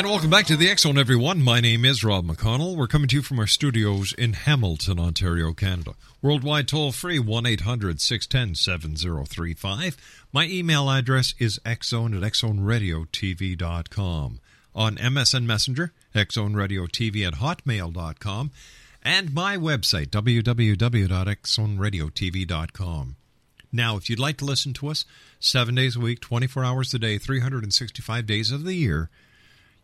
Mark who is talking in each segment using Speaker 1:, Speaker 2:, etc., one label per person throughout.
Speaker 1: And welcome back to the Zone, everyone. My name is Rob McConnell. We're coming to you from our studios in Hamilton, Ontario, Canada. Worldwide toll free 1 800 610 7035. My email address is xzone at xzoneradiotv.com. On MSN Messenger, xzoneradiotv at hotmail.com. And my website, www.xzoneradiotv.com. Now, if you'd like to listen to us seven days a week, 24 hours a day, 365 days of the year,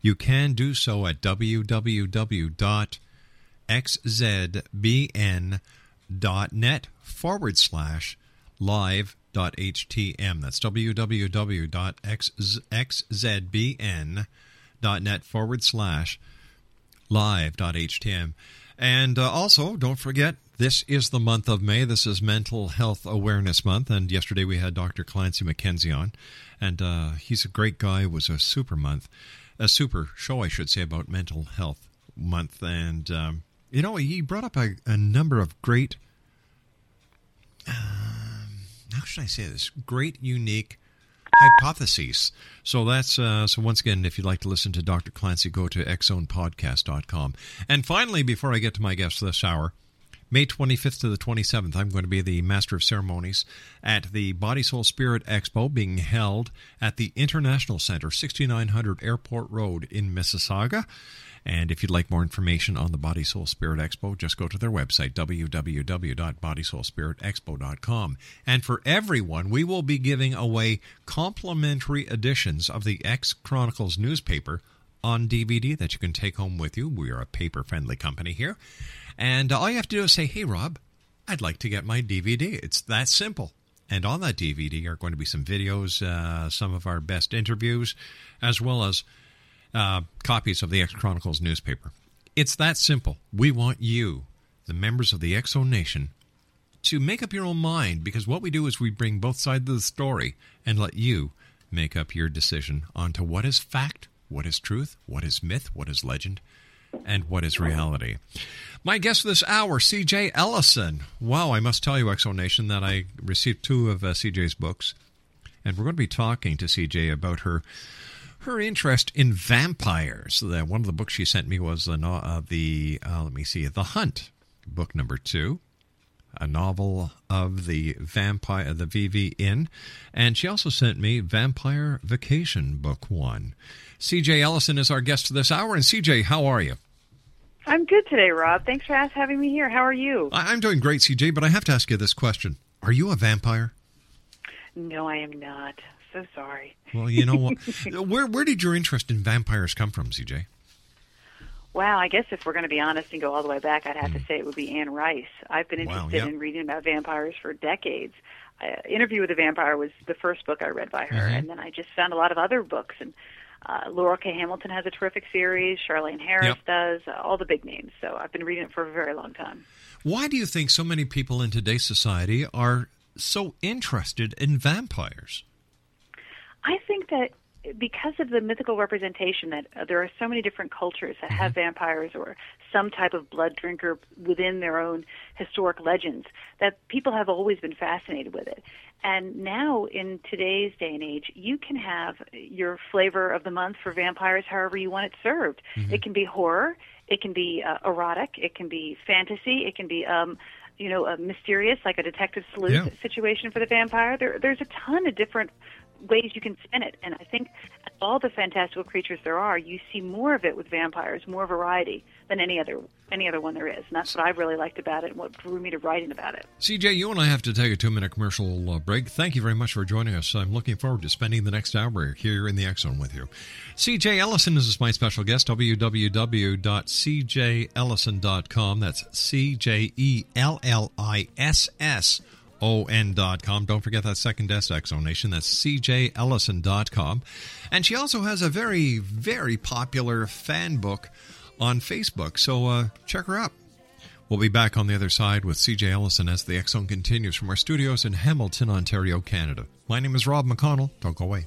Speaker 1: you can do so at www.xzbn.net forward slash live.htm. That's www.xzbn.net forward slash live.htm. And uh, also, don't forget, this is the month of May. This is Mental Health Awareness Month. And yesterday we had Dr. Clancy McKenzie on. And uh, he's a great guy. It was a super month a super show, I should say, about Mental Health Month. And, um, you know, he brought up a, a number of great, um, how should I say this? Great, unique hypotheses. So that's uh, so once again, if you'd like to listen to Dr. Clancy, go to xzonepodcast.com. And finally, before I get to my guest this hour, May 25th to the 27th, I'm going to be the Master of Ceremonies at the Body Soul Spirit Expo being held at the International Center, 6900 Airport Road in Mississauga. And if you'd like more information on the Body Soul Spirit Expo, just go to their website, www.bodysoulspiritexpo.com. And for everyone, we will be giving away complimentary editions of the X Chronicles newspaper on DVD that you can take home with you. We are a paper friendly company here. And all you have to do is say, hey, Rob, I'd like to get my DVD. It's that simple. And on that DVD are going to be some videos, uh, some of our best interviews, as well as uh, copies of the X Chronicles newspaper. It's that simple. We want you, the members of the Zone Nation, to make up your own mind because what we do is we bring both sides of the story and let you make up your decision onto what is fact, what is truth, what is myth, what is legend, and what is reality. My guest for this hour, CJ Ellisson. Wow, I must tell you, X Zone Nation, that I received two of uh, CJ's books, and we're going to be talking to CJ about her her interest in vampires. The, one of the books she sent me was the, uh, the uh, let me see, The Hunt, book number two, a novel of the vampire, the VV Inn, and she also sent me Vampire Vacation, book one. CJ Ellisson is our guest this hour, and CJ, how are you?
Speaker 2: I'm good today, Rob. Thanks for having me here. How are you?
Speaker 1: I'm doing great, CJ, but I have to ask you this question. Are you a vampire?
Speaker 2: No, I am not. So sorry.
Speaker 1: Well, you know what? where where did your interest in vampires come from, CJ?
Speaker 2: Well, I guess if we're going to be honest and go all the way back, I'd have mm. to say it would be Anne Rice. I've been interested wow, in reading about vampires for decades. Uh, Interview with a Vampire was the first book I read by her, mm-hmm. and then I just found a lot of other books and uh, Laurell K. Hamilton has a terrific series. Charlaine Harris yep. does. Uh, all the big names. So I've been reading it for a very long time.
Speaker 1: Why do you think so many people in today's society are so interested in vampires?
Speaker 2: I think that because of the mythical representation that uh, there are so many different cultures that mm-hmm. have vampires or some type of blood drinker within their own historic legends that people have always been fascinated with it and now in today's day and age you can have your flavor of the month for vampires however you want it served mm-hmm. it can be horror it can be uh, erotic it can be fantasy it can be um you know, a mysterious, like a detective sleuth yeah. situation for the vampire. There, there's a ton of different ways you can spin it. And I think all the fantastical creatures there are, you see more of it with vampires, more variety than any other any other one there is. And that's what I really liked about it and what drew me to writing about it.
Speaker 1: CJ, you and I have to take a two minute commercial uh, break. Thank you very much for joining us. I'm looking forward to spending the next hour here in the X Zone with you. CJ Ellisson is my special guest, www.cjellisson.com. That's C J E L L I S S on.com. Don't forget that second S X Zone Nation. That's cjellisson.com. And she also has a very, very popular fan book on Facebook. So uh, check her out. We'll be back on the other side with CJ Ellisson as the Zone continues from our studios in Hamilton, Ontario, Canada. My name is Rob McConnell. Don't go away.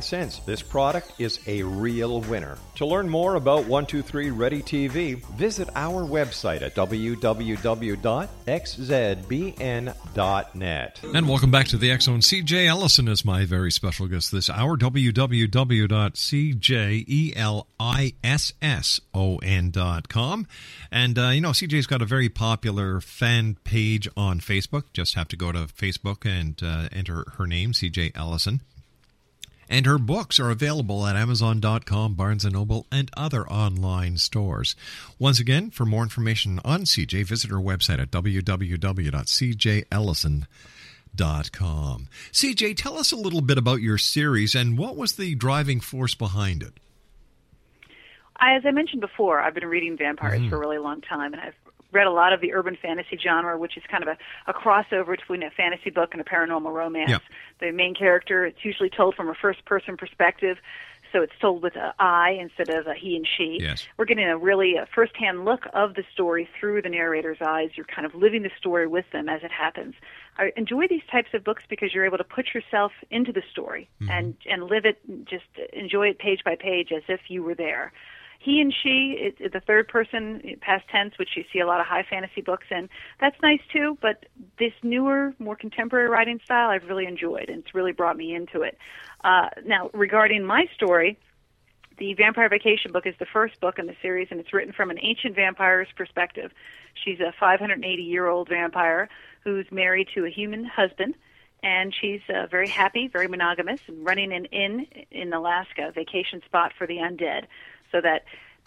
Speaker 1: this product is a real winner. To learn more about 123 Ready TV, visit our website at www.xzbn.net. And welcome back to the Zone. CJ Ellisson is my very special guest this hour. www.cjellisson.com. And, uh, you know, CJ's got a very popular fan page on Facebook. Just have to go to Facebook and uh, enter her name, CJ Ellisson. And her books are available at Amazon.com, Barnes & Noble, and other online stores. Once again, for more information on CJ, visit her website at www.cjellisson.com. CJ, tell us a little bit about your series and what was the driving force behind it?
Speaker 2: As I mentioned before, I've been reading vampires mm-hmm. for a really long time, and I've read a lot of the urban fantasy genre, which is kind of a, a crossover between a fantasy book and a paranormal romance.
Speaker 1: Yep.
Speaker 2: The main character, it's usually told from a first person perspective. So it's told with an I instead of a he and she.
Speaker 1: Yes.
Speaker 2: We're getting a really a first-hand look of the story through the narrator's eyes. You're kind of living the story with them as it happens. I enjoy these types of books because you're able to put yourself into the story
Speaker 1: Mm-hmm.
Speaker 2: and and live it, just enjoy it page by page as if you were there he and she, it, the third person, past tense, which you see a lot of high fantasy books in. That's nice too, but this newer, more contemporary writing style, I've really enjoyed, and it's really brought me into it. Uh, now, regarding my story, the Vampire Vacation book is the first book in the series, and it's written from an ancient vampire's perspective. She's a 580 year old vampire who's married to a human husband, and she's uh, very happy, very monogamous, and running an inn in Alaska, a vacation spot for the undead so that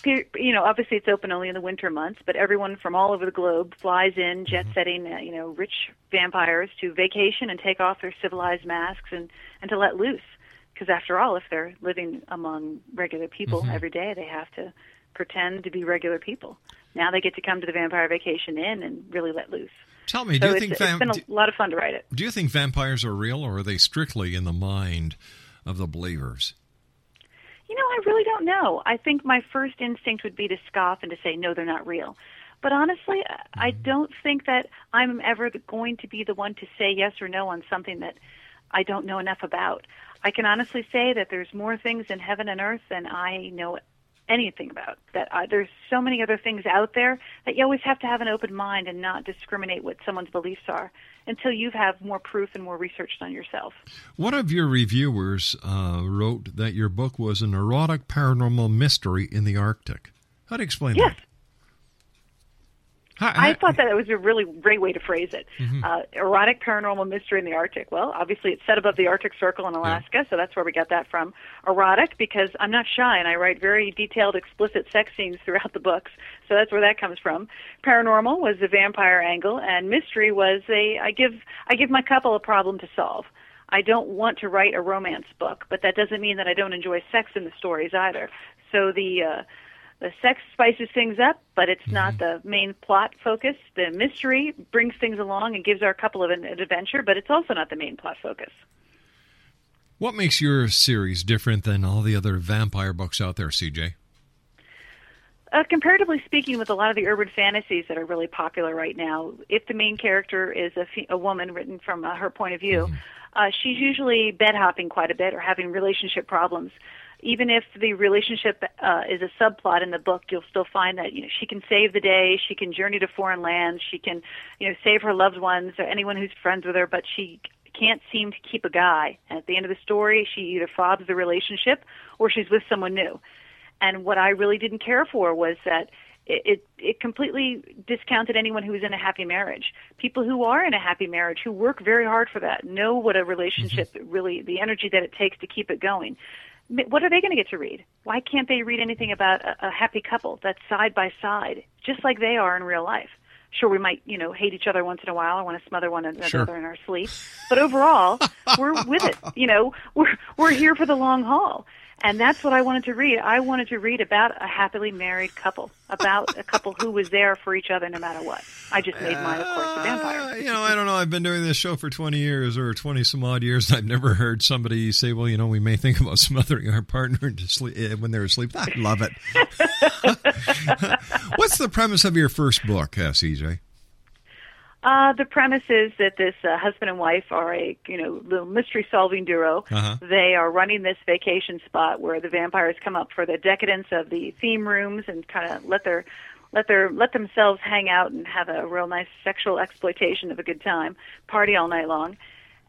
Speaker 2: you know obviously it's open only in the winter months but everyone from all over the globe flies in jet setting uh, you know rich vampires to vacation and take off their civilized masks and and to let loose. Because after all if they're living among regular people
Speaker 1: Mhm.
Speaker 2: every day they have to pretend to be regular people. Now they get to come to the vampire vacation inn and really let loose.
Speaker 1: Tell me,
Speaker 2: so
Speaker 1: do you think
Speaker 2: it's been a lot of fun to write it.
Speaker 1: do you think vampires are real or are they strictly in the mind of the believers?
Speaker 2: You know, I really don't know. I think my first instinct would be to scoff and to say, no, they're not real. But honestly, I- I mm-hmm. don't think that I'm ever going to be the one to say yes or no on something that I don't know enough about. I can honestly say that there's more things in heaven and earth than I know anything about. That I, there's so many other things out there that you always have to have an open mind and not discriminate what someone's beliefs are until you have more proof and more research done yourself.
Speaker 1: One of your reviewers uh, wrote that your book was an erotic paranormal mystery in the Arctic. How do you explain
Speaker 2: yes.
Speaker 1: that?
Speaker 2: I thought that it was a really great way to phrase it. Mm-hmm. Uh, erotic paranormal mystery in the Arctic. Well, obviously it's set above the Arctic Circle in Alaska, yeah. so that's where we got that from. Erotic because I'm not shy and I write very detailed, explicit sex scenes throughout the books, so that's where that comes from. Paranormal was the vampire angle, and mystery was a I give I give my couple a problem to solve. I don't want to write a romance book, but that doesn't mean that I don't enjoy sex in the stories either. So the uh, the sex spices things up, but it's mm-hmm. not the main plot focus. The mystery brings things along and gives our couple of an, an adventure, but it's also not the main plot focus.
Speaker 1: What makes your series different than all the other vampire books out there, CJ?
Speaker 2: Uh, comparatively speaking, with a lot of the urban fantasies that are really popular right now, if the main character is a, a woman written from uh, her point of view, mm-hmm. uh, she's usually bed hopping quite a bit or having relationship problems even if the relationship uh, is a subplot in the book, you'll still find that you know she can save the day, she can journey to foreign lands, she can you know save her loved ones or anyone who's friends with her, but she can't seem to keep a guy. And at the end of the story, she either fobs the relationship or she's with someone new. And what I really didn't care for was that it, it, it completely discounted anyone who was in a happy marriage. People who are in a happy marriage, who work very hard for that, know what a relationship mm-hmm. really, the energy that it takes to keep it going what are they going to get to read? Why can't they read anything about a, a happy couple that's side by side, just like they are in real life? Sure, we might, you know, hate each other once in a while or want to smother one another sure. in our sleep, but overall, we're with it. You know, we're we're here for the long haul. And that's what I wanted to read. I wanted to read about a happily married couple, about a couple who was there for each other no matter what. I just made mine, of course, a vampire.
Speaker 1: Uh, you know, I don't know. I've been doing this show for 20 years or 20 some odd years. And I've never heard somebody say, well, you know, we may think about smothering our partner to sleep, eh, when they're asleep. I love it. What's the premise of your first book, uh, CJ?
Speaker 2: Uh, the premise is that this uh, husband and wife are a you know little mystery solving duo. Uh-huh. They are running this vacation spot where the vampires come up for the decadence of the theme rooms and kind of let their let their let themselves hang out and have a real nice sexual exploitation of a good time, party all night long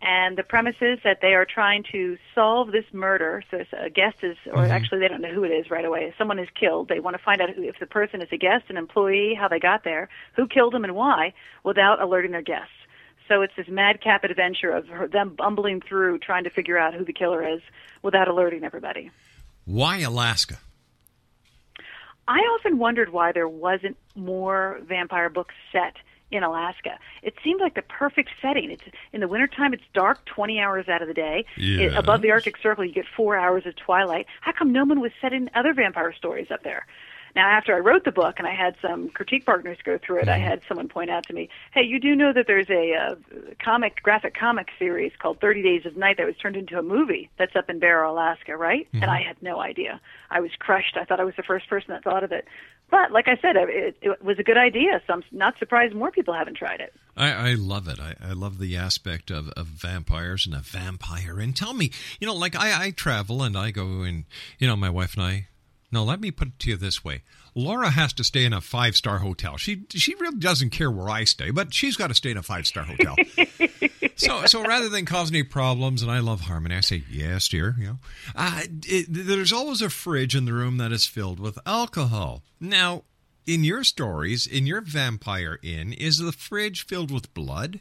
Speaker 2: and the premise is that they are trying to solve this murder. So a guest is, or mm-hmm. actually they don't know who it is right away. Someone is killed. They want to find out who, if the person is a guest, an employee, how they got there, who killed them, and why, without alerting their guests. So it's this madcap adventure of her, them bumbling through trying to figure out who the killer is without alerting everybody.
Speaker 1: Why Alaska?
Speaker 2: I often wondered why there wasn't more vampire books set in Alaska. It seemed like the perfect setting. It's in the wintertime. It's dark 20 hours out of the day.
Speaker 1: Yes.
Speaker 2: It, above the Arctic Circle, you get four hours of twilight. How come no one was setting other vampire stories up there? Now, after I wrote the book and I had some critique partners go through it, I mm-hmm. had someone point out to me, "Hey, you do know that there's a uh, comic, graphic comic series called 30 Days of Night that was turned into a movie that's up in Barrow, Alaska, right?" Mm-hmm. And I had no idea. I was crushed. I thought I was the first person that thought of it. But like I said, it, it was a good idea. So I'm not surprised more people haven't tried it.
Speaker 1: I, I love it. I, I, love the aspect of, of vampires and a vampire. And tell me, you know, like I, I travel and I go and, you know, my wife and I no, let me put it to you this way. Laura has to stay in a five star hotel. She she really doesn't care where I stay, but she's got to stay in a five star hotel. so so rather than cause any problems, and I love harmony, I say yes, dear. You know, uh, it, there's always a fridge in the room that is filled with alcohol. Now, in your stories, in your vampire inn, is the fridge filled with blood?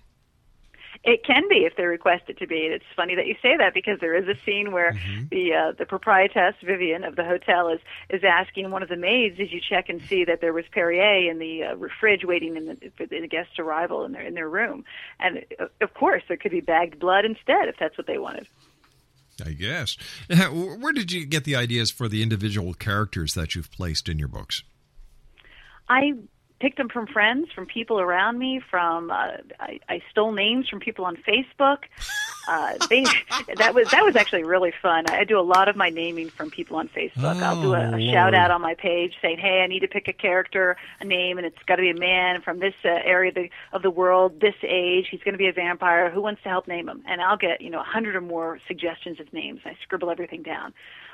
Speaker 2: It can be if they request it to be. It's funny that you say that because there is a scene where mm-hmm. the uh, the proprietress Vivian of the hotel is is asking one of the maids, "Did you check and see that there was Perrier in the uh, fridge waiting in the, for the guest's arrival in their in their room?" And uh, of course, there could be bagged blood instead if that's what they wanted.
Speaker 1: I guess. Where did you get the ideas for the individual characters that you've placed in your books?
Speaker 2: I picked them from friends, from people around me, from uh, I, I stole names from people on Facebook. uh, they that was that was actually really fun. I do a lot of my naming from people on Facebook. I'll do a,
Speaker 1: Oh,
Speaker 2: a shout out on my page saying, "Hey, I need to pick a character, a name, and it's got to be a man from this uh, area of the, of the world, this age. He's going to be a vampire. Who wants to help name him?" And I'll get you know a hundred or more suggestions of names. I scribble everything down.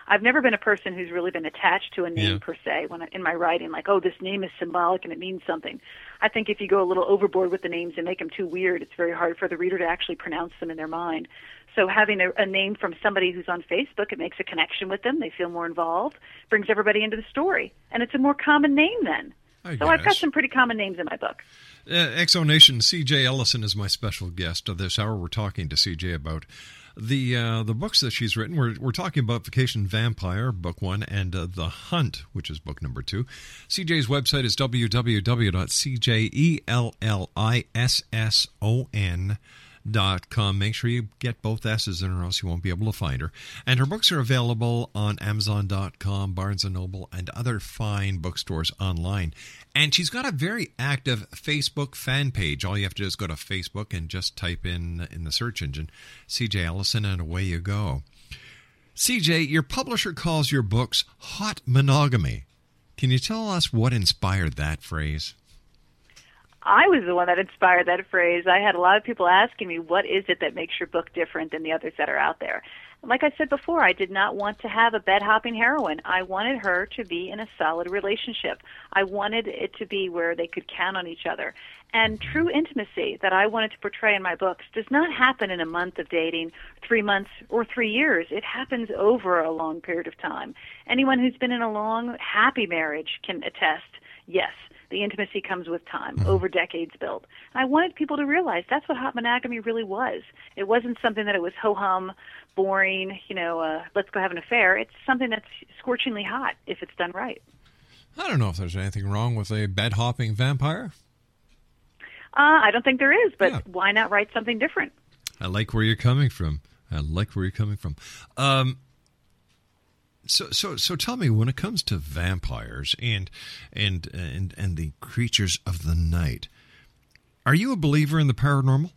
Speaker 2: I've never been a person who's really been attached to a name
Speaker 1: Yeah.
Speaker 2: per se when I, in my writing, like, oh, this name is symbolic and it means something. I think if you go a little overboard with the names and make them too weird, it's very hard for the reader to actually pronounce them in their mind. So having a, a name from somebody who's on Facebook, it makes a connection with them. They feel more involved, brings everybody into the story, and it's a more common name then.
Speaker 1: I
Speaker 2: so I've got some pretty common names in my book.
Speaker 1: Uh, X Zone Nation, CJ Ellisson is my special guest of this hour. We're talking to CJ about the uh, the books that she's written. We're, we're talking about Vacation Vampire, book one, and uh, The Hunt, which is book number two. CJ's website is www.cjellisson dot com. Make sure you get both S's in or else you won't be able to find her. And her books are available on Amazon dot com, Barnes and Noble, and other fine bookstores online. And she's got a very active Facebook fan page. All you have to do is go to Facebook and just type in in the search engine CJ Ellisson, and away you go. CJ, your publisher calls your books hot monogamy. Can you tell us what inspired that phrase?
Speaker 2: I was the one that inspired that phrase. I had a lot of people asking me, what is it that makes your book different than the others that are out there? Like I said before, I did not want to have a bed hopping heroine. I wanted her to be in a solid relationship. I wanted it to be where they could count on each other. And true intimacy that I wanted to portray in my books does not happen in a month of dating, three months, or three years. It happens over a long period of time. Anyone who's been in a long, happy marriage can attest yes, the intimacy comes with time, over decades built. And I wanted people to realize that's what hot monogamy really was. It wasn't something that it was ho hum, boring, you know, uh, let's go have an affair. It's something that's scorchingly hot if it's done right.
Speaker 1: I don't know if there's anything wrong with a bed hopping vampire.
Speaker 2: Uh, I don't think there is, but
Speaker 1: Yeah.
Speaker 2: why not write something different?
Speaker 1: I like where you're coming from. I like where you're coming from. Um, so, so, so, tell me, when it comes to vampires and and and and the creatures of the night, are you a believer in the paranormal?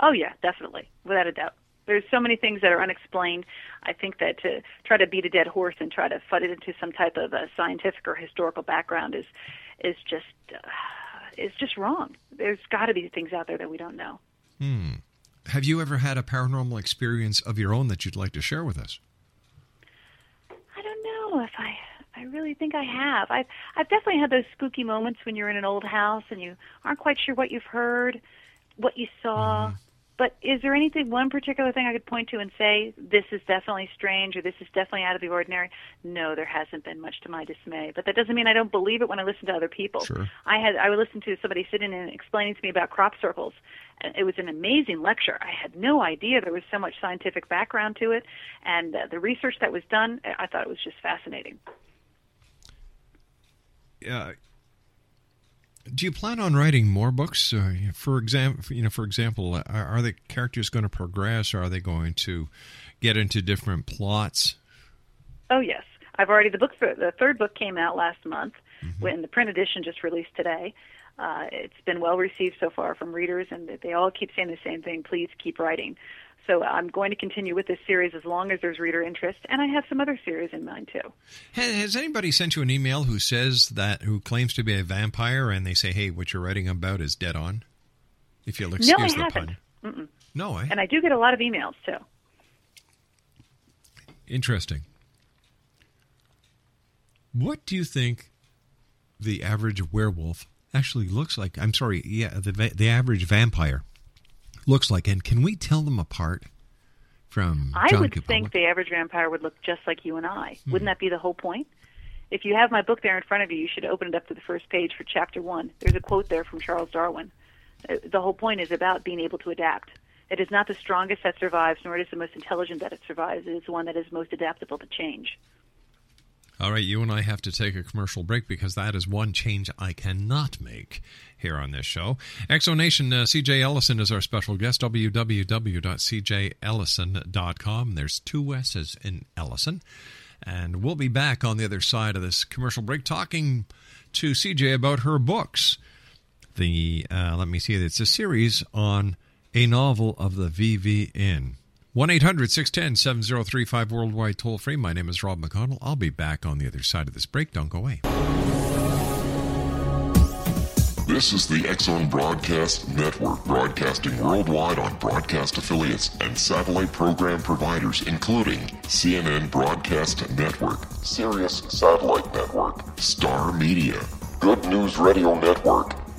Speaker 2: Oh yeah, definitely, without a doubt. There's so many things that are unexplained. I think that to try to beat a dead horse and try to fit it into some type of a scientific or historical background is is just uh, is just wrong. There's got to be things out there that we don't know. Hmm.
Speaker 1: Have you ever had a paranormal experience of your own that you'd like to share with us?
Speaker 2: Know if I I really think I have. I've I've definitely had those spooky moments when you're in an old house and you aren't quite sure what you've heard, what you saw. Mm-hmm. But is there anything one particular thing I could point to and say this is definitely strange or this is definitely out of the ordinary? No, there hasn't been much to my dismay. But that doesn't mean I don't believe it when I listen to other people.
Speaker 1: Sure.
Speaker 2: I had I would listen to somebody sitting and explaining to me about crop circles. And It was an amazing lecture. I had no idea there was so much scientific background to it, and uh, the research that was done, I thought it was just fascinating.
Speaker 1: uh, do you plan on writing more books? Uh, for example, you know, for example, uh, are, are the characters going to progress? Or are they going to get into different plots?
Speaker 2: Oh yes, I've already the book. The third book came out last month, when the print edition just released today. Uh, it's been well received so far from readers, and they all keep saying the same thing: please keep writing. So I'm going to continue with this series as long as there's reader interest, and I have some other series in mind too.
Speaker 1: Has, anybody sent you an email who says that who claims to be a vampire, and they say, "Hey, what you're writing about is dead on"? If you'll excuse
Speaker 2: no, I
Speaker 1: the
Speaker 2: haven't.
Speaker 1: pun. No, eh?
Speaker 2: And I do get a lot of emails too.
Speaker 1: Interesting. What do you think the average werewolf actually looks like? I'm sorry, yeah, the the average vampire looks like, and can we tell them apart from
Speaker 2: I
Speaker 1: John
Speaker 2: would think the average vampire would look just like you and I.
Speaker 1: Hmm.
Speaker 2: Wouldn't that be the whole point? If you have my book there in front of you, you should open it up to the first page for chapter one. There's a quote there from Charles Darwin. Uh, The whole point is about being able to adapt. It is not the strongest that survives, nor it is the most intelligent that it survives. It is the one that is most adaptable to change.
Speaker 1: All right, you and I have to take a commercial break because that is one change I cannot make here on this show. X Zone Nation, uh, CJ Ellisson is our special guest, www.cjellisson.com. There's two S's in Ellisson. And we'll be back on the other side of this commercial break talking to CJ about her books. The uh, let me see, it's a series on a novel of the VV Inn. 1 800 610 7035 worldwide toll free. My name is Rob McConnell. I'll be back on the other side of this break. Don't go away.
Speaker 3: This is the X Zone Broadcast Network, broadcasting worldwide on broadcast affiliates and satellite program providers, including CNN Broadcast Network, Sirius Satellite Network, Star Media, Good News Radio Network,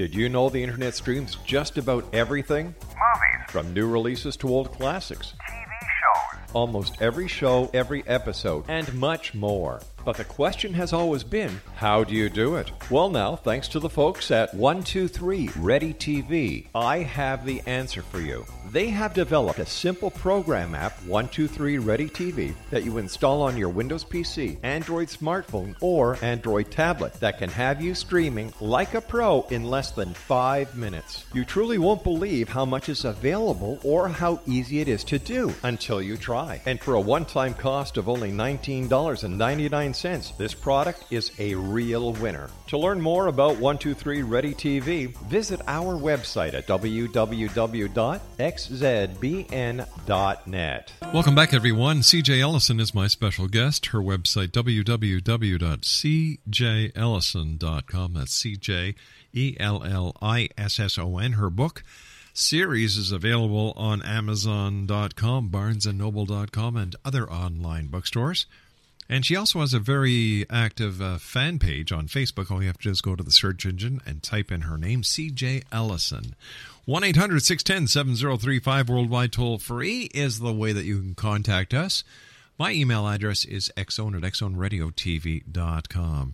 Speaker 1: Did you know the internet streams just about everything?
Speaker 4: Movies,
Speaker 1: From new releases to old classics.
Speaker 4: TV shows,
Speaker 1: Almost every show, every episode, and much more. But the question has always been how do you do it? Well, now, thanks to the folks at 123 Ready TV, I have the answer for you. They have developed a simple program app, 123 Ready TV, that you install on your Windows PC, Android smartphone, or Android tablet that can have you streaming like a pro in less than five minutes. You truly won't believe how much is available or how easy it is to do until you try. And for a one time cost of only $19.99, this product is a real winner. To learn more about 123 Ready TV, visit our website at www.xzbn.net. Welcome back, everyone. CJ Ellisson is my special guest. Her website, www.cjellisson.com. That's C J E L L I S S O N. Her book series is available on Amazon.com, BarnesandNoble.com, and other online bookstores. And she also has a very active uh, fan page on Facebook. All you have to do is go to the search engine and type in her name, CJ Ellisson. 1 800 610 7035 worldwide toll free is the way that you can contact us. My email address is xzone at xzoneradiotv.com.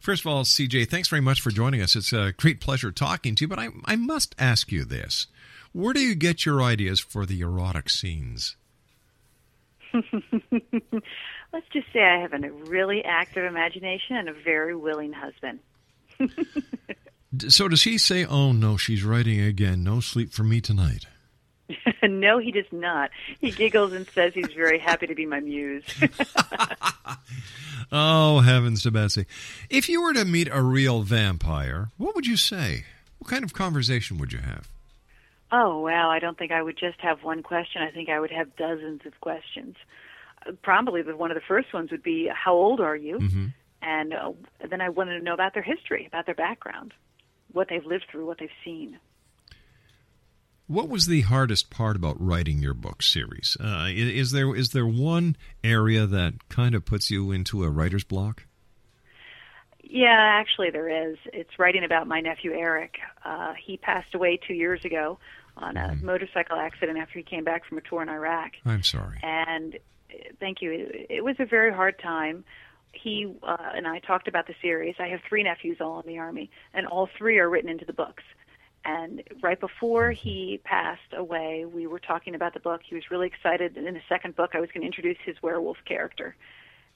Speaker 1: First of all, CJ, thanks very much for joining us. It's a great pleasure talking to you, but I, I must ask you this. Where do you get your ideas for the erotic scenes?
Speaker 2: Let's just say I have a really active imagination and a very willing husband.
Speaker 1: So does he say, oh no, she's writing again, no sleep for me tonight?
Speaker 2: no, he does not. He giggles and says he's very happy to be my muse.
Speaker 1: Oh, heavens to Betsy. If you were to meet a real vampire, what would you say? What kind of conversation would you have?
Speaker 2: Oh, wow. I don't think I would just have one question. I think I would have dozens of questions. Uh, Probably the, one of the first ones would be, How old are you?
Speaker 1: Mhm.
Speaker 2: And uh, then I wanted to know about their history, about their background, what they've lived through, what they've seen.
Speaker 1: What was the hardest part about writing your book series? Uh, is there is there one area that kind of puts you into a writer's block?
Speaker 2: Yeah, actually, there is. It's writing about my nephew Eric. Uh, he passed away two years ago on a motorcycle accident after he came back from a tour in Iraq.
Speaker 1: I'm sorry.
Speaker 2: And uh, thank you. It, it was a very hard time. He uh, and I talked about the series. I have three nephews all in the army, and all three are written into the books. And right before he passed away, we were talking about the book. He was really excited. And in the second book, I was going to introduce his werewolf character.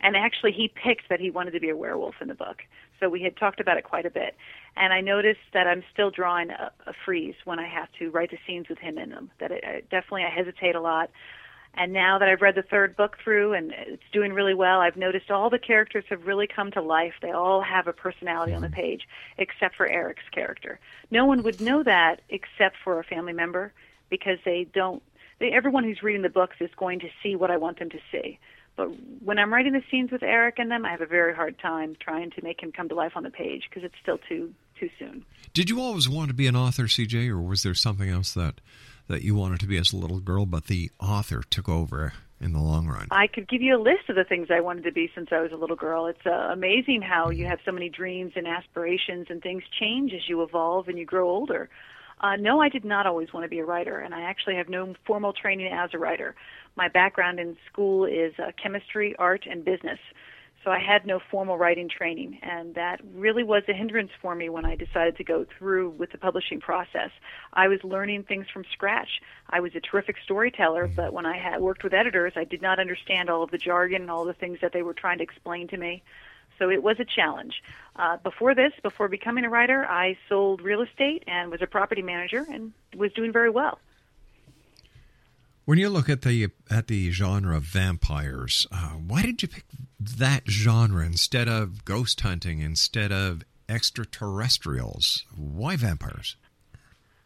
Speaker 2: And actually, he picked that he wanted to be a werewolf in the book. So we had talked about it quite a bit. And I noticed that I'm still drawing a, a freeze when I have to write the scenes with him in them. That it, I, definitely I hesitate a lot. And now that I've read the third book through and it's doing really well, I've noticed all the characters have really come to life. They all have a personality on the hmm. page, except for Eric's character. No one would know that except for a family member because they don't. They, everyone who's reading the books is going to see what I want them to see. But when I'm writing the scenes with Eric and them, I have a very hard time trying to make him come to life on the page because it's still too too soon.
Speaker 1: Did you always want to be an author, CJ, or was there something else that that you wanted to be as a little girl, but the author took over in the long run?
Speaker 2: I could give you a list of the things I wanted to be since I was a little girl. It's uh, amazing how you have so many dreams and aspirations, and things change as you evolve and you grow older. Uh, no, I did not always want to be a writer, and I actually have no formal training as a writer. My background in school is uh, chemistry, art, and business. So I had no formal writing training, and that really was a hindrance for me when I decided to go through with the publishing process. I was learning things from scratch. I was a terrific storyteller, but when I had worked with editors, I did not understand all of the jargon and all the things that they were trying to explain to me. So it was a challenge. Uh, before this, before becoming a writer, I sold real estate and was a property manager and was doing very well.
Speaker 1: When you look at the at the genre of vampires, uh, why did you pick that genre instead of ghost hunting, instead of extraterrestrials? Why vampires?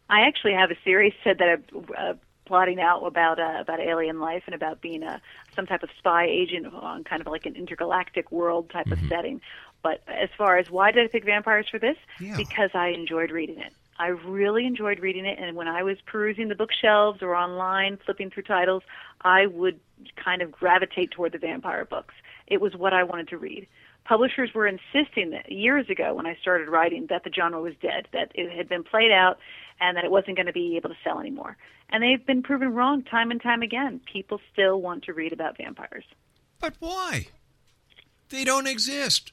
Speaker 2: I actually have a series said that I'm uh, plotting out about uh, about alien life and about being a some type of spy agent on kind of like an intergalactic world type
Speaker 1: Mm-hmm.
Speaker 2: of setting. But as far as why did I pick vampires for this?
Speaker 1: Yeah.
Speaker 2: Because I enjoyed reading it. I really enjoyed reading it, and when I was perusing the bookshelves or online, flipping through titles, I would kind of gravitate toward the vampire books. It was what I wanted to read. Publishers were insisting that years ago when I started writing that the genre was dead, that it had been played out, and that it wasn't going to be able to sell anymore. And they've been proven wrong time and time again. People still want to read about vampires.
Speaker 1: But why? They don't exist.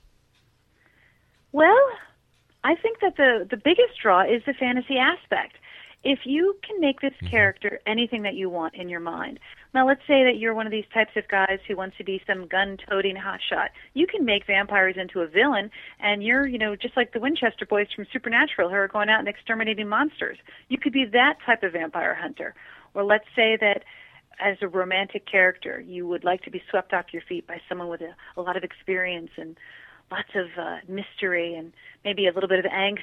Speaker 2: Well, I think that the the biggest draw is the fantasy aspect. If you can make this character anything that you want in your mind. Now, let's say that you're one of these types of guys who wants to be some gun-toting hotshot. You can make vampires into a villain, and you're, you know, just like the Winchester boys from Supernatural who are going out and exterminating monsters. You could be that type of vampire hunter. Or let's say that as a romantic character, you would like to be swept off your feet by someone with a, a lot of experience and lots of uh, mystery and maybe a little bit of angst,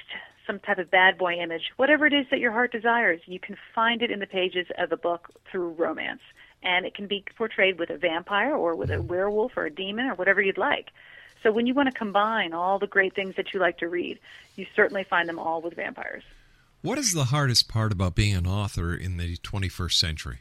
Speaker 2: some type of bad boy image. Whatever it is that your heart desires, you can find it in the pages of a book through romance. And it can be portrayed with a vampire or with a mm-hmm. werewolf or a demon or whatever you'd like. So when you want to combine all the great things that you like to read, you certainly find them all with vampires.
Speaker 1: What is the hardest part about being an author in the 21st century?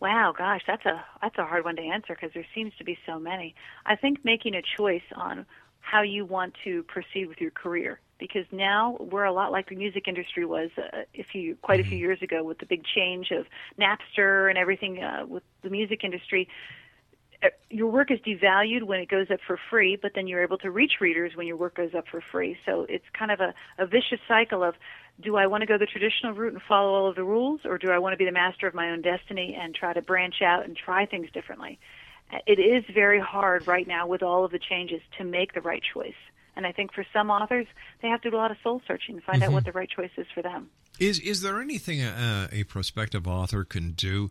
Speaker 2: Wow, gosh, that's a that's a hard one to answer because there seems to be so many. I think making a choice on how you want to proceed with your career because now we're a lot like the music industry was uh, a few quite a few years ago with the big change of Napster and everything uh, with the music industry. Uh, Your work is devalued when it goes up for free, but then you're able to reach readers when your work goes up for free. So it's kind of a, a vicious cycle of do I want to go the traditional route and follow all of the rules, or do I want to be the master of my own destiny and try to branch out and try things differently? Uh, It is very hard right now with all of the changes to make the right choice. And I think for some authors, they have to do a lot of soul searching to find out what the right choice is for them.
Speaker 1: Is is there anything a, a prospective author can do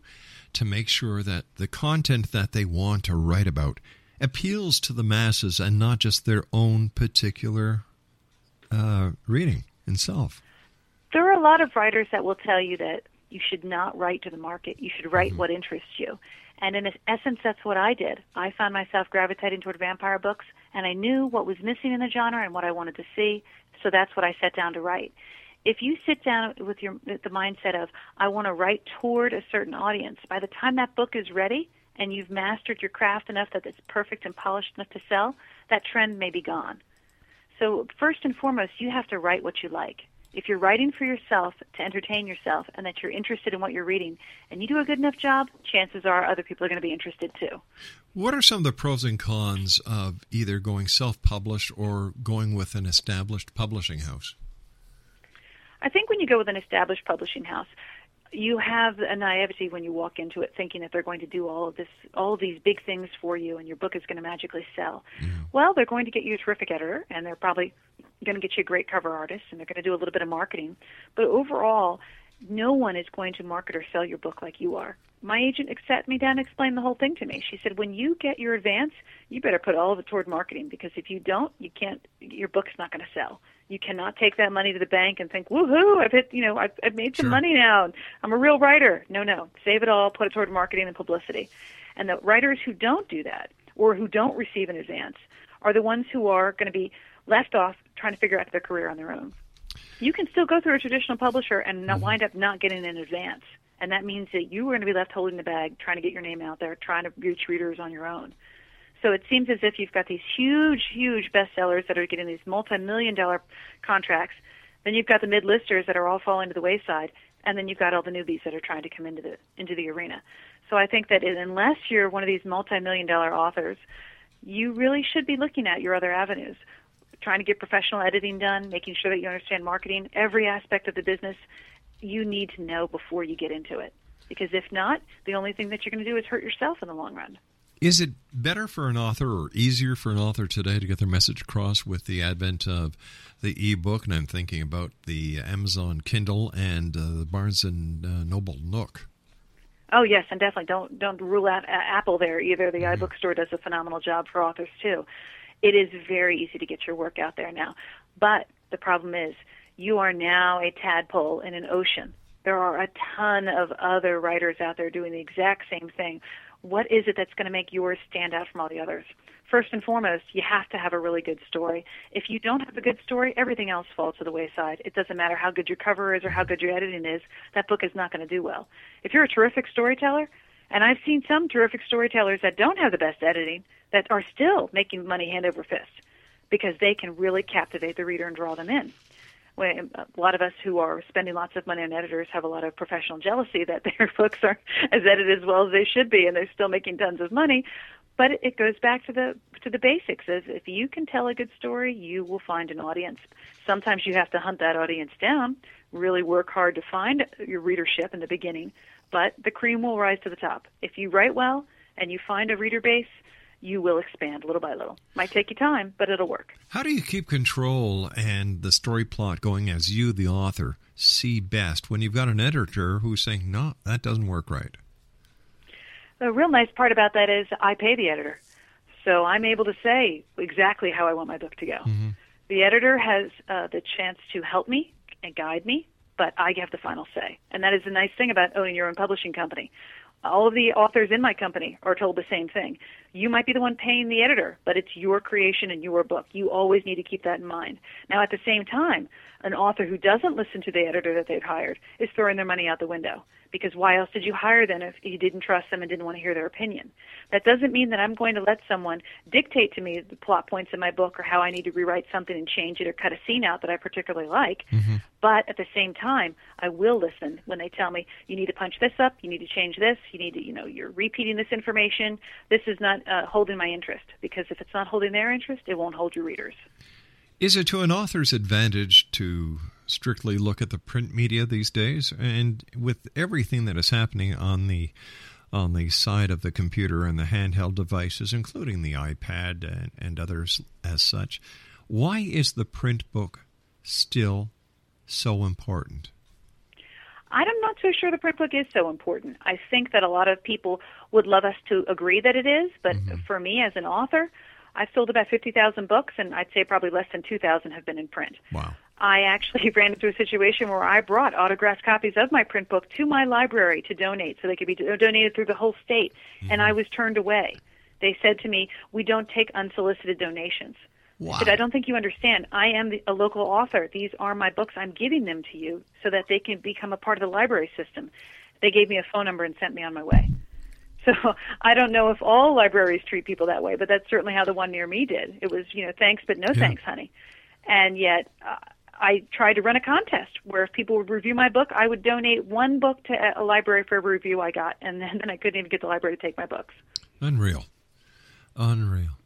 Speaker 1: to make sure that the content that they want to write about appeals to the masses and not just their own particular uh, reading itself?
Speaker 2: There are a lot of writers that will tell you that you should not write to the market. You should write what interests you. And in essence, that's what I did. I found myself gravitating toward vampire books, and I knew what was missing in the genre and what I wanted to see. So that's what I sat down to write. If you sit down with your with the mindset of I want to write toward a certain audience, by the time that book is ready and you've mastered your craft enough that it's perfect and polished enough to sell, that trend may be gone. So first and foremost, you have to write what you like. If you're writing for yourself to entertain yourself and that you're interested in what you're reading and you do a good enough job, chances are other people are going to be interested too.
Speaker 1: What are some of the pros and cons of either going self-published or going with an established publishing house?
Speaker 2: I think when you go with an established publishing house, you have a naivety when you walk into it thinking that they're going to do all of this all of these big things for you and your book is going to magically sell. Well, they're going to get you a terrific editor and they're probably going to get you a great cover artist and they're going to do a little bit of marketing. But overall, no one is going to market or sell your book like you are. My agent sat me down and explained the whole thing to me. She said, when you get your advance, you better put all of it toward marketing because if you don't, you can't. Your book's not going to sell. You cannot take that money to the bank and think, woohoo, I've hit, you know, I've, I've made some
Speaker 1: Sure.
Speaker 2: money now. I'm a real writer. No, no, save it all, put it toward marketing and publicity. And the writers who don't do that or who don't receive an advance are the ones who are going to be left off trying to figure out their career on their own you can still go through a traditional publisher and not mm-hmm. wind up not getting an advance. And that means that you are going to be left holding the bag, trying to get your name out there, trying to reach readers on your own. So it seems as if you've got these huge, huge bestsellers that are getting these multi-million dollar contracts. Then you've got the mid-listers that are all falling to the wayside, and then you've got all the newbies that are trying to come into the into the arena. So I think that unless you're one of these multi-million dollar authors, you really should be looking at your other avenues trying to get professional editing done, making sure that you understand marketing, every aspect of the business you need to know before you get into it. Because if not, the only thing that you're going to do is hurt yourself in the long run.
Speaker 1: Is it better for an author or easier for an author today to get their message across with the advent of the e-book? And I'm thinking about the Amazon Kindle and uh, the Barnes and uh, Noble Nook.
Speaker 2: Oh yes, and definitely don't don't rule out uh, Apple there either. The iBook store does a phenomenal job for authors too. It is very easy to get your work out there now, but the problem is you are now a tadpole in an ocean. There are a ton of other writers out there doing the exact same thing. What is it that's going to make yours stand out from all the others? First and foremost, you have to have a really good story. If you don't have a good story, everything else falls to the wayside. It doesn't matter how good your cover is or how good your editing is, that book is not going to do well. If you're a terrific storyteller, and I've seen some terrific storytellers that don't have the best editing that are still making money hand over fist because they can really captivate the reader and draw them in. When a lot of us who are spending lots of money on editors have a lot of professional jealousy that their books aren't as edited as well as they should be, and they're still making tons of money. But it goes back to the to the basics. Is if you can tell a good story, you will find an audience. Sometimes you have to hunt that audience down, really work hard to find your readership in the beginning, but the cream will rise to the top. If you write well and you find a reader base, you will expand little by little. Might take you time, but it'll work.
Speaker 1: How do you keep control and the story plot going as you, the author, see best when you've got an editor who's saying, no, that doesn't work right?
Speaker 2: The real nice part about that is I pay the editor. So I'm able to say exactly how I want my book to go. The editor has uh, the chance to help me and guide me, but I have the final say. And that is the nice thing about owning your own publishing company. All of the authors in my company are told the same thing. You might be the one paying the editor, but it's your creation and your book. You always need to keep that in mind. Now, at the same time, an author who doesn't listen to the editor that they've hired is throwing their money out the window. Because why else did you hire them if you didn't trust them and didn't want to hear their opinion? That doesn't mean that I'm going to let someone dictate to me the plot points in my book or how I need to rewrite something and change it or cut a scene out that I particularly like. Mm-hmm. But at the same time, I will listen when they tell me you need to punch this up, you need to change this, you need to, you know, you're repeating this information. This is not uh, holding my interest because if it's not holding their interest, it won't hold your readers.
Speaker 1: Is it to an author's advantage to strictly look at the print media these days? And with everything that is happening on the on the side of the computer and the handheld devices, including the iPad and, and others as such, why is the print book still so important?
Speaker 2: I'm not so sure the print book is so important. I think that a lot of people would love us to agree that it is, but mm-hmm. for me as an author, I've sold about 50,000 books, and I'd say probably less than 2,000 have been in print.
Speaker 1: Wow.
Speaker 2: I actually ran into a situation where I brought autographed copies of my print book to my library to donate so they could be do- donated through the whole state, and mm-hmm. I was turned away. They said to me, We don't take unsolicited donations. I said, I don't think you understand. I am a local author. These are my books. I'm giving them to you so that they can become a part of the library system. They gave me a phone number and sent me on my way. So I don't know if all libraries treat people that way, but that's certainly how the one near me did. It was, you know, thanks but no
Speaker 1: Yeah.
Speaker 2: thanks, honey. And yet, uh, I tried to run a contest where if people would review my book, I would donate one book to a- a library for every review I got, and then, then I couldn't even get the library to take my books.
Speaker 1: Unreal. Unreal.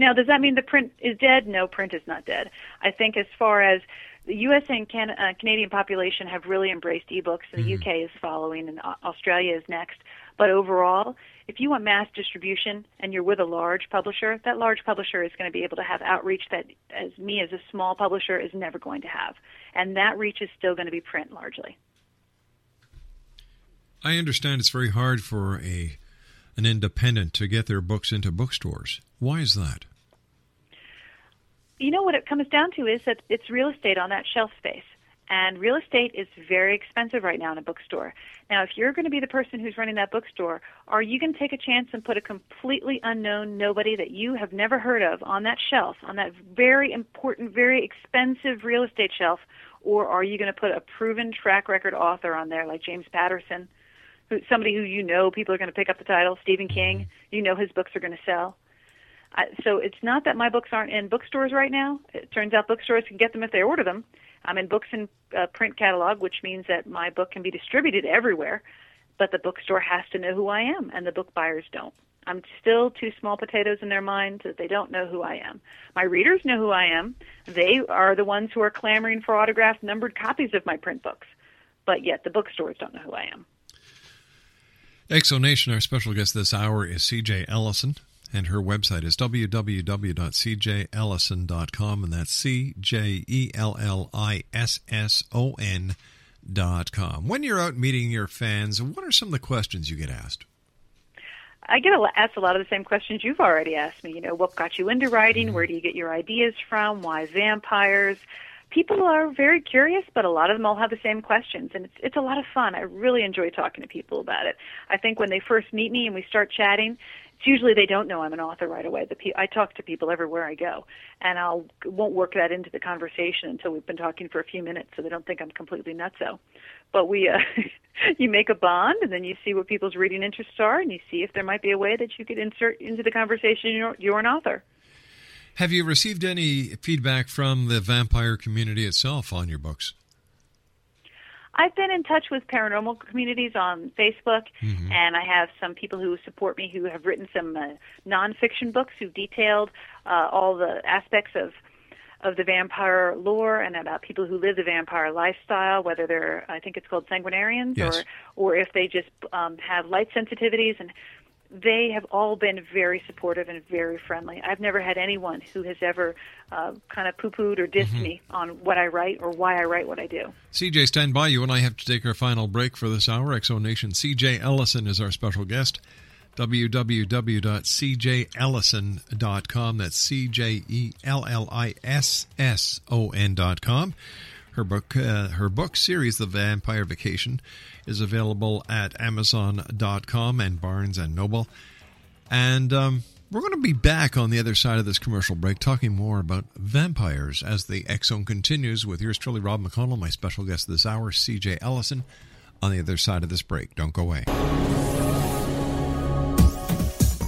Speaker 2: Now, does that mean the print is dead? No, print is not dead. I think as far as the U.S. and Can- uh, Canadian population have really embraced ebooks, and the U.K. is following, and Australia is next. But overall, if you want mass distribution and you're with a large publisher, that large publisher is going to be able to have outreach that, as me as a small publisher, is never going to have, and that reach is still going to be print largely.
Speaker 1: I understand it's very hard for a an independent to get their books into bookstores. Why is that?
Speaker 2: You know what it comes down to is that it's real estate on that shelf space. And real estate is very expensive right now in a bookstore. Now, if you're going to be the person who's running that bookstore, are you going to take a chance and put a completely unknown nobody that you have never heard of on that shelf, on that very important, very expensive real estate shelf? Or are you going to put a proven track record author on there like James Patterson, who, somebody who you know people are going to pick up the title, Stephen King, you know his books are going to sell? I, so it's not that my books aren't in bookstores right now. It turns out bookstores can get them if they order them. I'm in books and uh, print catalog, which means that my book can be distributed everywhere, but the bookstore has to know who I am, and the book buyers don't. I'm still two small potatoes in their minds that they don't know who I am. My readers know who I am. They are the ones who are clamoring for autographed, numbered copies of my print books, but yet the bookstores don't know who I am.
Speaker 1: X Zone Nation, our special guest this hour is CJ Ellisson, and her website is www.cjellisson.com, and that's C J E L L I S S O N dot com. When you're out meeting your fans, what are some of the questions you get asked?
Speaker 2: I get asked a lot of the same questions you've already asked me. You know, what got you into writing? Mm-hmm. Where do you get your ideas from? Why vampires? People are very curious, but a lot of them all have the same questions, and it's it's a lot of fun. I really enjoy talking to people about it. I think when they first meet me and we start chatting, it's usually they don't know I'm an author right away. The pe- I talk to people everywhere I go, and I'll won't work that into the conversation until we've been talking for a few minutes, so they don't think I'm completely nutso. But we, uh, you make a bond, and then you see what people's reading interests are, and you see if there might be a way that you could insert into the conversation. You're, you're an author.
Speaker 1: Have you received any feedback from the vampire community itself on your books?
Speaker 2: I've been in touch with paranormal communities on Facebook, mm-hmm. and I have some people who support me who have written some uh, nonfiction books who've detailed uh, all the aspects of of the vampire lore and about people who live the vampire lifestyle, whether they're I think it's called sanguinarians
Speaker 1: yes.
Speaker 2: or or if they just um, have light sensitivities and they have all been very supportive and very friendly. I've never had anyone who has ever uh, kind of poo pooed or dissed mm-hmm. me on what I write or why I write what I do.
Speaker 1: CJ, stand by. You and I have to take our final break for this hour. X Zone Nation CJ Ellisson is our special guest. www.cjellisson.com. That's C J E L L I S S O N.com. Her book, uh, her book series, The Vampire Vacation, is available at Amazon.com and Barnes and Noble. And um, we're going to be back on the other side of this commercial break, talking more about vampires as the Zone continues with yours truly, Rob McConnell, my special guest this hour, C.J. Ellisson. On the other side of this break, don't go away.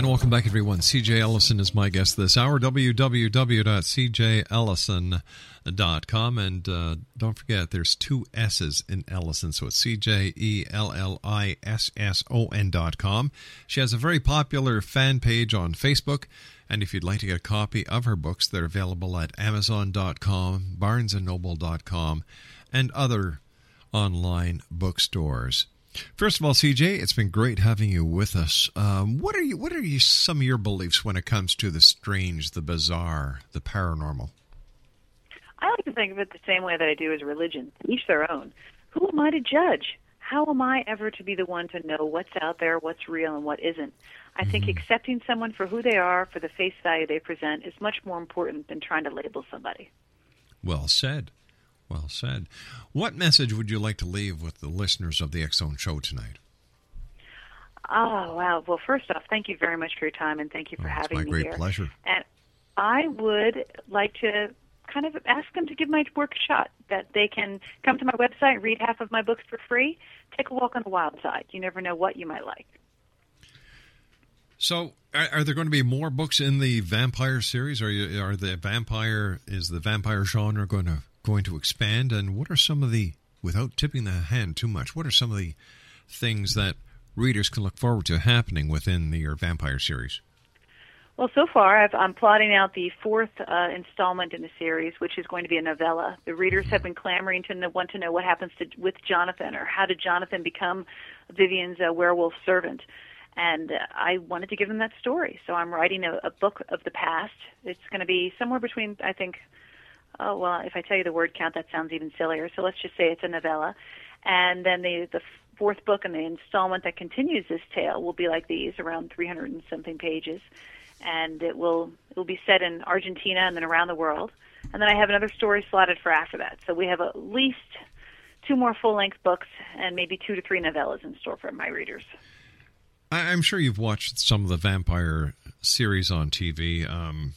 Speaker 1: And welcome back, everyone. CJ Ellisson is my guest this hour. www.cjellisson.com. And uh, don't forget, there's two S's in Ellisson, so it's C J E L L I S S O N.com. She has a very popular fan page on Facebook. And if you'd like to get a copy of her books, they're available at Amazon.com, BarnesandNoble.com, and other online bookstores. First of all, CJ, it's been great having you with us. Um, what are you? What are you, some of your beliefs when it comes to the strange, the bizarre, the paranormal?
Speaker 2: I like to think of it the same way that I do as religion. Each their own. Who am I to judge? How am I ever to be the one to know what's out there, what's real, and what isn't? I think mm-hmm. accepting someone for who they are, for the face value they present, is much more important than trying to label somebody.
Speaker 1: Well said. Well said. What message would you like to leave with the listeners of the X Zone Show tonight?
Speaker 2: Oh wow! Well, first off, thank you very much for your time and thank you for
Speaker 1: oh,
Speaker 2: having
Speaker 1: me
Speaker 2: here.
Speaker 1: my great pleasure.
Speaker 2: And I would like to kind of ask them to give my work a shot. That they can come to my website, read half of my books for free, take a walk on the wild side. You never know what you might like.
Speaker 1: So, are, are, there going to be more books in the vampire series? Are you are the vampire is the vampire genre going to going to expand, and what are some of the, without tipping the hand too much, what are some of the things that readers can look forward to happening within the, your vampire series?
Speaker 2: Well, so far I've, I'm plotting out the fourth uh, installment in the series, which is going to be a novella. The readers have been clamoring to know, want to know what happens to, with Jonathan, or how did Jonathan become Vivian's uh, werewolf servant. And uh, I wanted to give them that story, so I'm writing a, a book of the past. It's going to be somewhere between, I think, oh well, if I tell you the word count, that sounds even sillier. So let's just say it's a novella, and then the the fourth book and the installment that continues this tale will be like these, around 300 and something pages and it will it will be set in Argentina and then around the world. And then I have another story slotted for after that. So we have at least two more full length books and maybe two to three novellas in store for my readers.
Speaker 1: I'm sure you've watched some of the vampire series on TV. Um,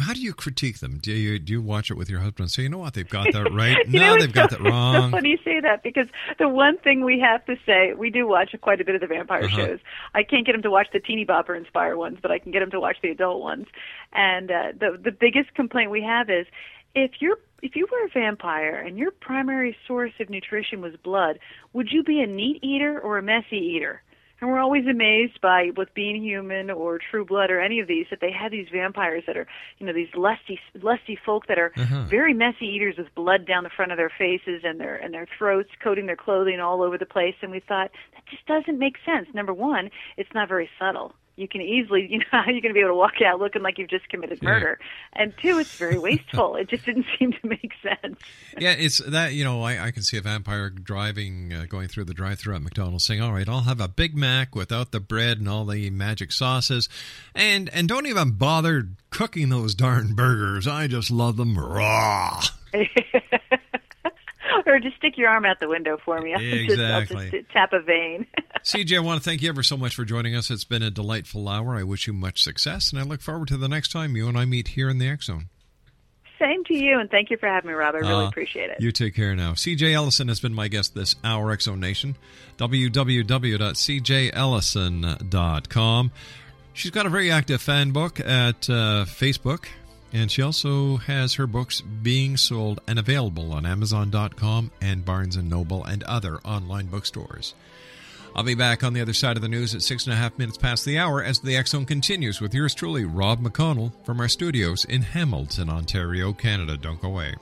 Speaker 1: how do you critique them? Do you do you watch it with your husband and say, you know what, they've got that right? no,
Speaker 2: know,
Speaker 1: they've got
Speaker 2: so,
Speaker 1: that wrong.
Speaker 2: It's so funny you say that because the one thing we have to say, we do watch quite a bit of the vampire
Speaker 1: Uh-huh.
Speaker 2: shows. I can't get him to watch the teeny bopper inspired ones, but I can get him to watch the adult ones. And uh, the the biggest complaint we have is if you're if you were a vampire and your primary source of nutrition was blood, would you be a meat eater or a messy eater? And we're always amazed by with being human or True Blood or any of these that they have these vampires that are, you know, these lusty lusty folk that are
Speaker 1: Uh-huh.
Speaker 2: very messy eaters with blood down the front of their faces and their and their throats, coating their clothing all over the place. And we thought that just doesn't make sense. Number one, it's not very subtle. You can easily, you know, how you're going to be able to walk out looking like you've just committed
Speaker 1: Yeah.
Speaker 2: murder. And two, it's very wasteful. it just didn't seem to make sense.
Speaker 1: Yeah, it's that you know I, I can see a vampire driving, uh, going through the drive-through at McDonald's, saying, "All right, I'll have a Big Mac without the bread and all the magic sauces, and and don't even bother cooking those darn burgers. I just love them raw."
Speaker 2: or just stick your arm out the window for me. I'll just,
Speaker 1: Exactly.
Speaker 2: just tap a vein.
Speaker 1: CJ, I want to thank you ever so much for joining us. It's been a delightful hour. I wish you much success, and I look forward to the next time you and I meet here in the X Zone.
Speaker 2: Same to you, and thank you for having me, Rob. I really
Speaker 1: Uh,
Speaker 2: appreciate it.
Speaker 1: You take care now. CJ Ellisson has been my guest this hour, X Zone Nation. www.cjellisson.com. She's got a very active fan book at uh, Facebook, and she also has her books being sold and available on Amazon.com and Barnes & Noble and other online bookstores. I'll be back on the other side of the news at six and a half minutes past the hour as the X Zone continues with yours truly, Rob McConnell, from our studios in Hamilton, Ontario, Canada. Don't go away.